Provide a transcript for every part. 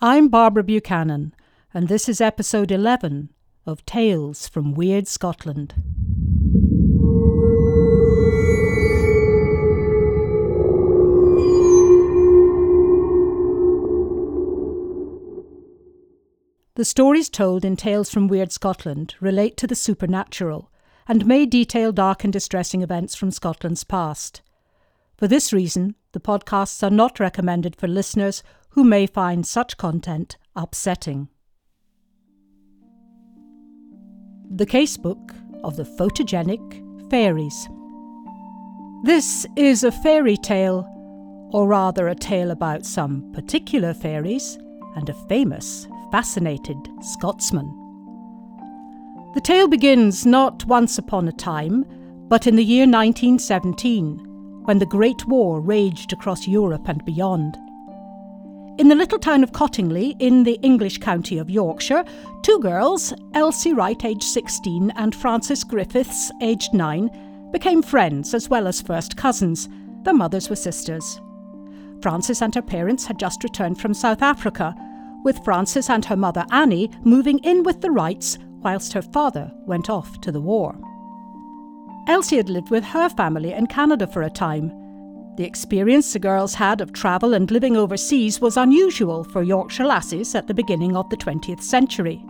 I'm Barbara Buchanan, and this is episode 11 of Tales from Wyrd Scotland. The stories told in Tales from Wyrd Scotland relate to the supernatural and may detail dark and distressing events from Scotland's past. For this reason, the podcasts are not recommended for listeners who may find such content upsetting. The Casebook of the Photogenic Fairies. This is a fairy tale, or rather a tale about some particular fairies and a famous, fascinated Scotsman. The tale begins not once upon a time, but in the year 1917, when the Great War raged across Europe and beyond. In the little town of Cottingley, in the English county of Yorkshire, two girls, Elsie Wright, aged 16, and Frances Griffiths, aged 9, became friends as well as first cousins. Their mothers were sisters. Frances and her parents had just returned from South Africa, with Frances and her mother Annie moving in with the Wrights whilst her father went off to the war. Elsie had lived with her family in Canada for a time. The experience the girls had of travel and living overseas was unusual for Yorkshire lasses at the beginning of the 20th century.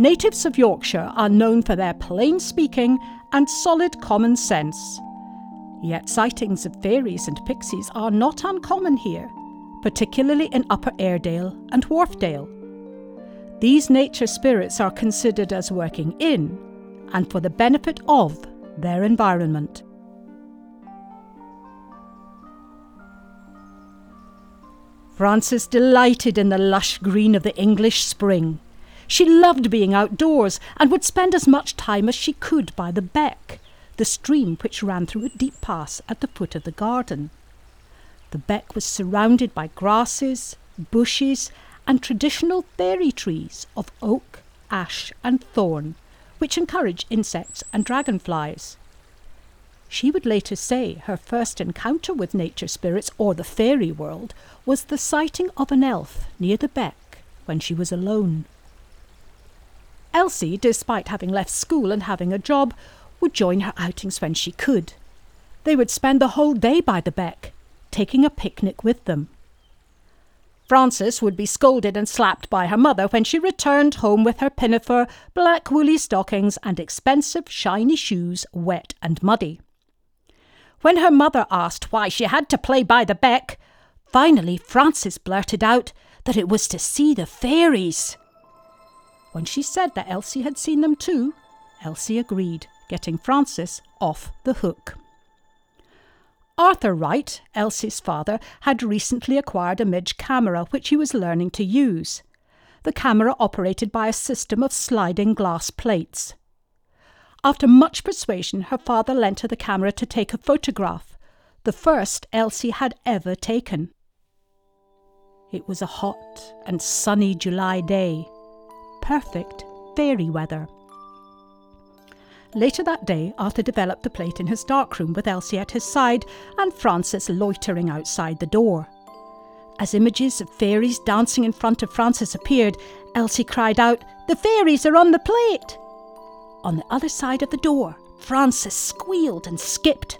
Natives of Yorkshire are known for their plain speaking and solid common sense. Yet sightings of fairies and pixies are not uncommon here, particularly in Upper Airedale and Wharfedale. These nature spirits are considered as working in and for the benefit of their environment. Frances delighted in the lush green of the English spring. She loved being outdoors and would spend as much time as she could by the beck, the stream which ran through a deep pass at the foot of the garden. The beck was surrounded by grasses, bushes, and traditional fairy trees of oak, ash, and thorn, which encourage insects and dragonflies. She would later say her first encounter with nature spirits or the fairy world was the sighting of an elf near the beck when she was alone. Elsie, despite having left school and having a job, would join her outings when she could. They would spend the whole day by the beck, taking a picnic with them. Frances would be scolded and slapped by her mother when she returned home with her pinafore, black woolly stockings, and expensive shiny shoes wet and muddy. When her mother asked why she had to play by the beck, finally Frances blurted out that it was to see the fairies. When she said that Elsie had seen them too, Elsie agreed, getting Frances off the hook. Arthur Wright, Elsie's father, had recently acquired a Midge camera which he was learning to use. The camera operated by a system of sliding glass plates. After much persuasion, her father lent her the camera to take a photograph, the first Elsie had ever taken. It was a hot and sunny July day, perfect fairy weather. Later that day, Arthur developed the plate in his darkroom with Elsie at his side and Frances loitering outside the door. As images of fairies dancing in front of Frances appeared, Elsie cried out, The fairies are on the plate! On the other side of the door, Frances squealed and skipped.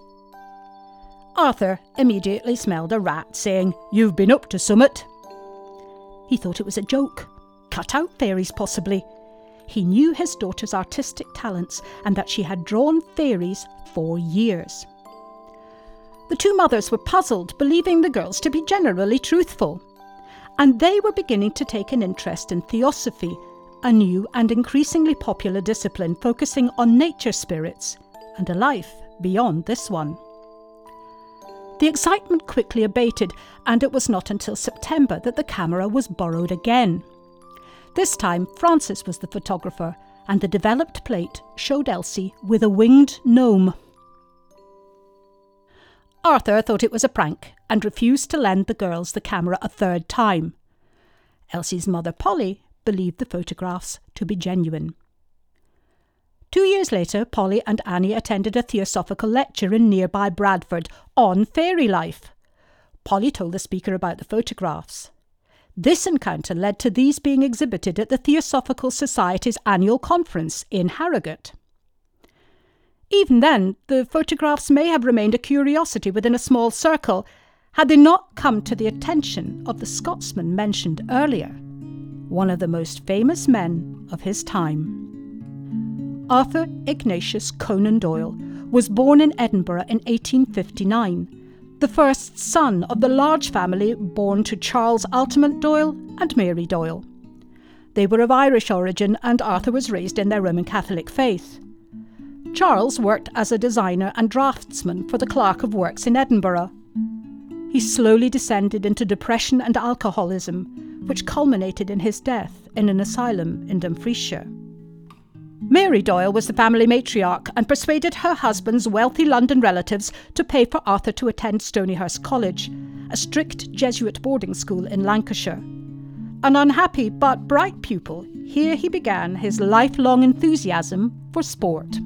Arthur immediately smelled a rat, saying, You've been up to summit. He thought it was a joke. Cut out fairies, possibly, he knew his daughter's artistic talents and that she had drawn fairies for years. The two mothers were puzzled, believing the girls to be generally truthful. And they were beginning to take an interest in theosophy, a new and increasingly popular discipline focusing on nature spirits and a life beyond this one. The excitement quickly abated, and it was not until September that the camera was borrowed again. This time, Frances was the photographer, and the developed plate showed Elsie with a winged gnome. Arthur thought it was a prank and refused to lend the girls the camera a third time. Elsie's mother, Polly, believed the photographs to be genuine. Two years later, Polly and Annie attended a theosophical lecture in nearby Bradford on fairy life. Polly told the speaker about the photographs. This encounter led to these being exhibited at the Theosophical Society's annual conference in Harrogate. Even then, the photographs may have remained a curiosity within a small circle had they not come to the attention of the Scotsman mentioned earlier, one of the most famous men of his time. Arthur Ignatius Conan Doyle was born in Edinburgh in 1859, the first son of the large family born to Charles Altamont Doyle and Mary Doyle. They were of Irish origin, and Arthur was raised in their Roman Catholic faith. Charles worked as a designer and draftsman for the Clerk of Works in Edinburgh. He slowly descended into depression and alcoholism, which culminated in his death in an asylum in Dumfriesshire. Mary Doyle was the family matriarch and persuaded her husband's wealthy London relatives to pay for Arthur to attend Stonyhurst College, a strict Jesuit boarding school in Lancashire. An unhappy but bright pupil, here he began his lifelong enthusiasm for sport.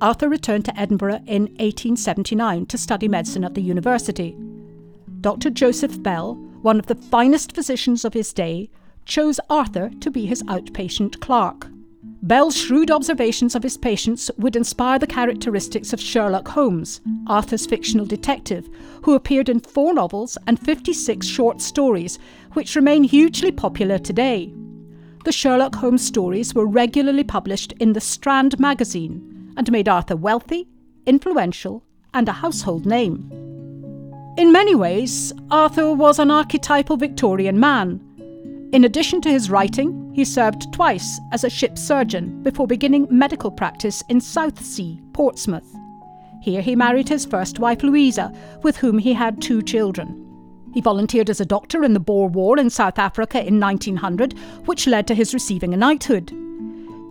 Arthur returned to Edinburgh in 1879 to study medicine at the university. Dr. Joseph Bell, one of the finest physicians of his day, chose Arthur to be his outpatient clerk. Bell's shrewd observations of his patients would inspire the characteristics of Sherlock Holmes, Arthur's fictional detective, who appeared in four novels and 56 short stories, which remain hugely popular today. The Sherlock Holmes stories were regularly published in the Strand magazine, and made Arthur wealthy, influential, and a household name. In many ways, Arthur was an archetypal Victorian man. In addition to his writing, he served twice as a ship surgeon before beginning medical practice in Southsea, Portsmouth. Here he married his first wife Louisa, with whom he had two children. He volunteered as a doctor in the Boer War in South Africa in 1900, which led to his receiving a knighthood.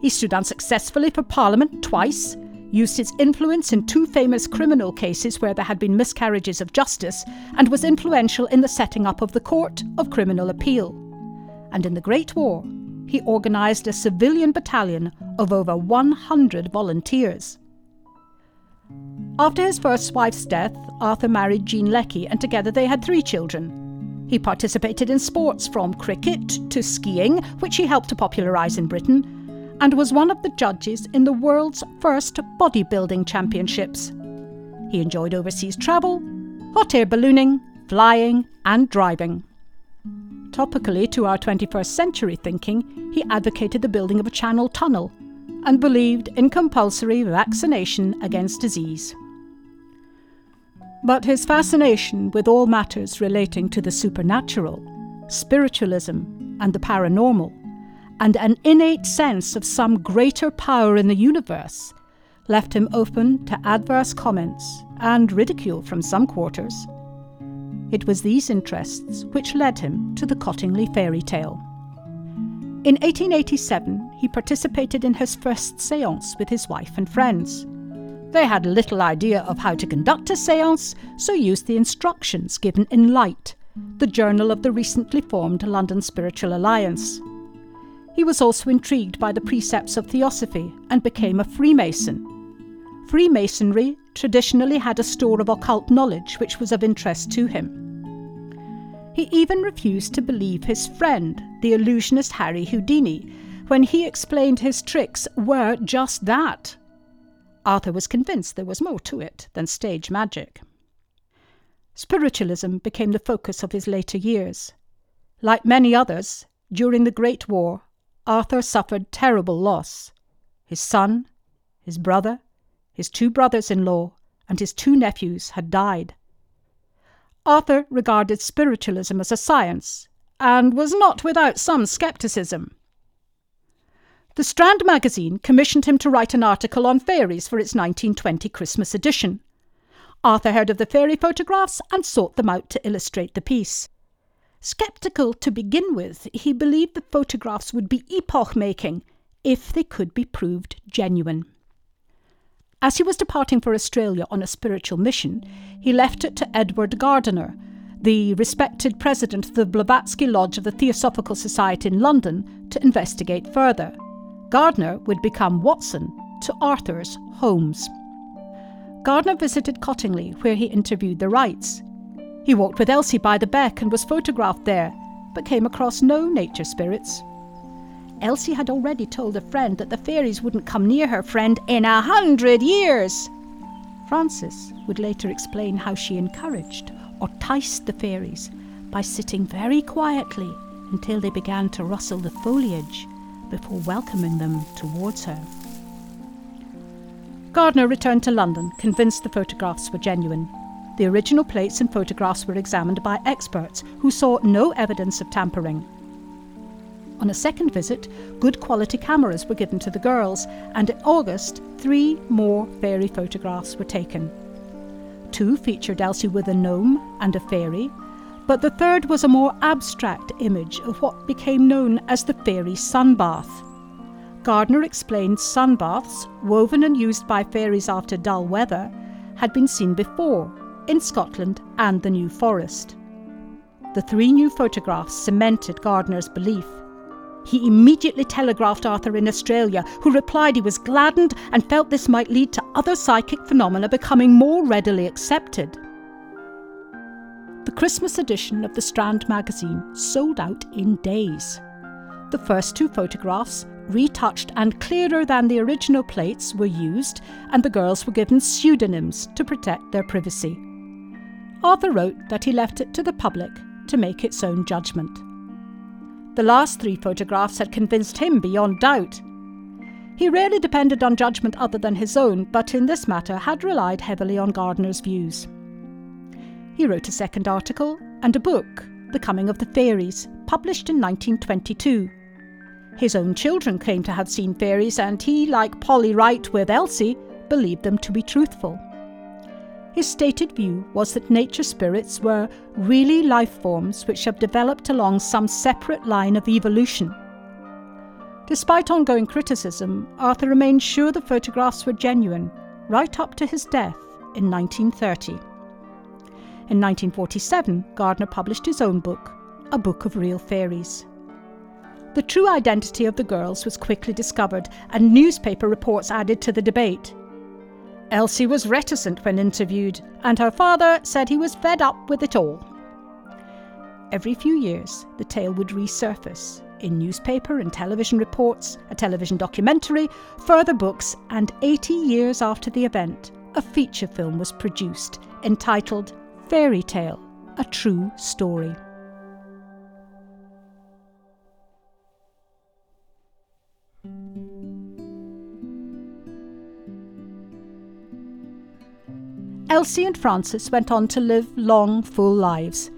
He stood unsuccessfully for Parliament twice, used his influence in two famous criminal cases where there had been miscarriages of justice, and was influential in the setting up of the Court of Criminal Appeal. And in the Great War, he organised a civilian battalion of over 100 volunteers. After his first wife's death, Arthur married Jean Leckie, and together they had three children. He participated in sports from cricket to skiing, which he helped to popularise in Britain, and was one of the judges in the world's first bodybuilding championships. He enjoyed overseas travel, hot air ballooning, flying, and driving. Topically to our 21st century thinking, he advocated the building of a channel tunnel and believed in compulsory vaccination against disease. But his fascination with all matters relating to the supernatural, spiritualism, and the paranormal and an innate sense of some greater power in the universe left him open to adverse comments and ridicule from some quarters. It was these interests which led him to the Cottingley fairy tale. In 1887, he participated in his first seance with his wife and friends. They had little idea of how to conduct a seance, so used the instructions given in Light, the journal of the recently formed London Spiritual Alliance. He was also intrigued by the precepts of Theosophy and became a Freemason. Freemasonry traditionally had a store of occult knowledge which was of interest to him. He even refused to believe his friend, the illusionist Harry Houdini, when he explained his tricks were just that. Arthur was convinced there was more to it than stage magic. Spiritualism became the focus of his later years. Like many others, during the Great War, Arthur suffered terrible loss. His son, his brother, his two brothers in law, and his two nephews had died. Arthur regarded spiritualism as a science and was not without some skepticism. The Strand magazine commissioned him to write an article on fairies for its 1920 Christmas edition. Arthur heard of the fairy photographs and sought them out to illustrate the piece. Skeptical to begin with, he believed the photographs would be epoch making if they could be proved genuine. As he was departing for Australia on a spiritual mission, he left it to Edward Gardner, the respected president of the Blavatsky Lodge of the Theosophical Society in London, to investigate further. Gardner would become Watson to Arthur's Holmes. Gardner visited Cottingley, where he interviewed the Wrights. He walked with Elsie by the beck and was photographed there, but came across no nature spirits. Elsie had already told a friend that the fairies wouldn't come near her friend in a hundred years. Frances would later explain how she encouraged or ticed the fairies by sitting very quietly until they began to rustle the foliage before welcoming them towards her. Gardner returned to London, convinced the photographs were genuine. The original plates and photographs were examined by experts who saw no evidence of tampering. On a second visit, good quality cameras were given to the girls, and in August, three more fairy photographs were taken. Two featured Elsie with a gnome and a fairy, but the third was a more abstract image of what became known as the fairy sunbath. Gardner explained sunbaths, woven and used by fairies after dull weather, had been seen before in Scotland and the New Forest. The three new photographs cemented Gardner's belief. He immediately telegraphed Arthur in Australia, who replied he was gladdened and felt this might lead to other psychic phenomena becoming more readily accepted. The Christmas edition of the Strand magazine sold out in days. The first two photographs, retouched and clearer than the original plates, were used, and the girls were given pseudonyms to protect their privacy. Arthur wrote that he left it to the public to make its own judgment. The last three photographs had convinced him beyond doubt. He rarely depended on judgment other than his own, but in this matter had relied heavily on Gardner's views. He wrote a second article and a book, The Coming of the Fairies, published in 1922. His own children claimed to have seen fairies, and he, like Polly Wright with Elsie, believed them to be truthful. His stated view was that nature spirits were really life forms which have developed along some separate line of evolution. Despite ongoing criticism, Arthur remained sure the photographs were genuine, right up to his death in 1930. In 1947, Gardner published his own book, A Book of Real Fairies. The true identity of the girls was quickly discovered, and newspaper reports added to the debate. Elsie was reticent when interviewed, and her father said he was fed up with it all. Every few years, the tale would resurface in newspaper and television reports, a television documentary, further books, and 80 years after the event, a feature film was produced entitled Fairy Tale, a true story. Elsie and Frances went on to live long, full lives.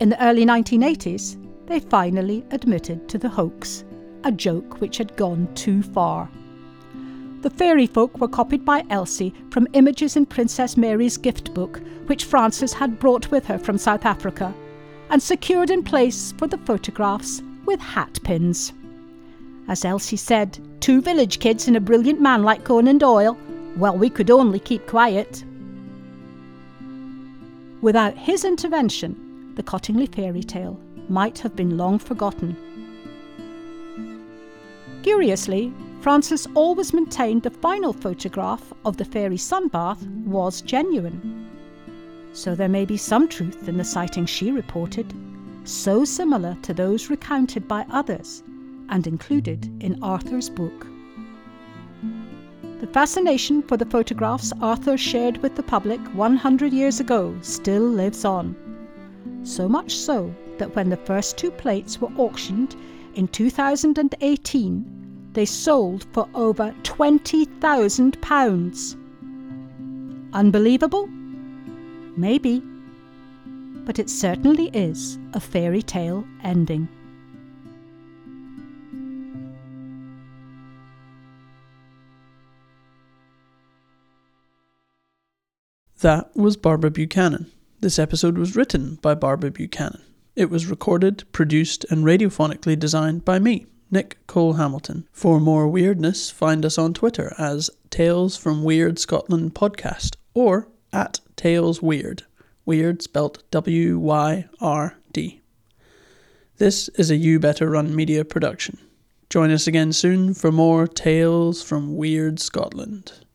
In the early 1980s, they finally admitted to the hoax, a joke which had gone too far. The fairy folk were copied by Elsie from images in Princess Mary's gift book, which Frances had brought with her from South Africa, and secured in place for the photographs with hat pins. As Elsie said, two village kids and a brilliant man like Conan Doyle, well, we could only keep quiet. Without his intervention, the Cottingley fairy tale might have been long forgotten. Curiously, Frances always maintained the final photograph of the fairy sunbath was genuine. So there may be some truth in the sightings she reported, so similar to those recounted by others and included in Arthur's book. The fascination for the photographs Arthur shared with the public 100 years ago still lives on. So much so that when the first two plates were auctioned in 2018, they sold for over £20,000. Unbelievable? Maybe. But it certainly is a fairy tale ending. That was Barbara Buchanan. This episode was written by Barbara Buchanan. It was recorded, produced, and radiophonically designed by me, Nick Cole Hamilton. For more weirdness, find us on Twitter as Tales from Wyrd Scotland Podcast or at Tales Wyrd. Weird spelt W Y R D. This is a You Better Run media production. Join us again soon for more Tales from Wyrd Scotland.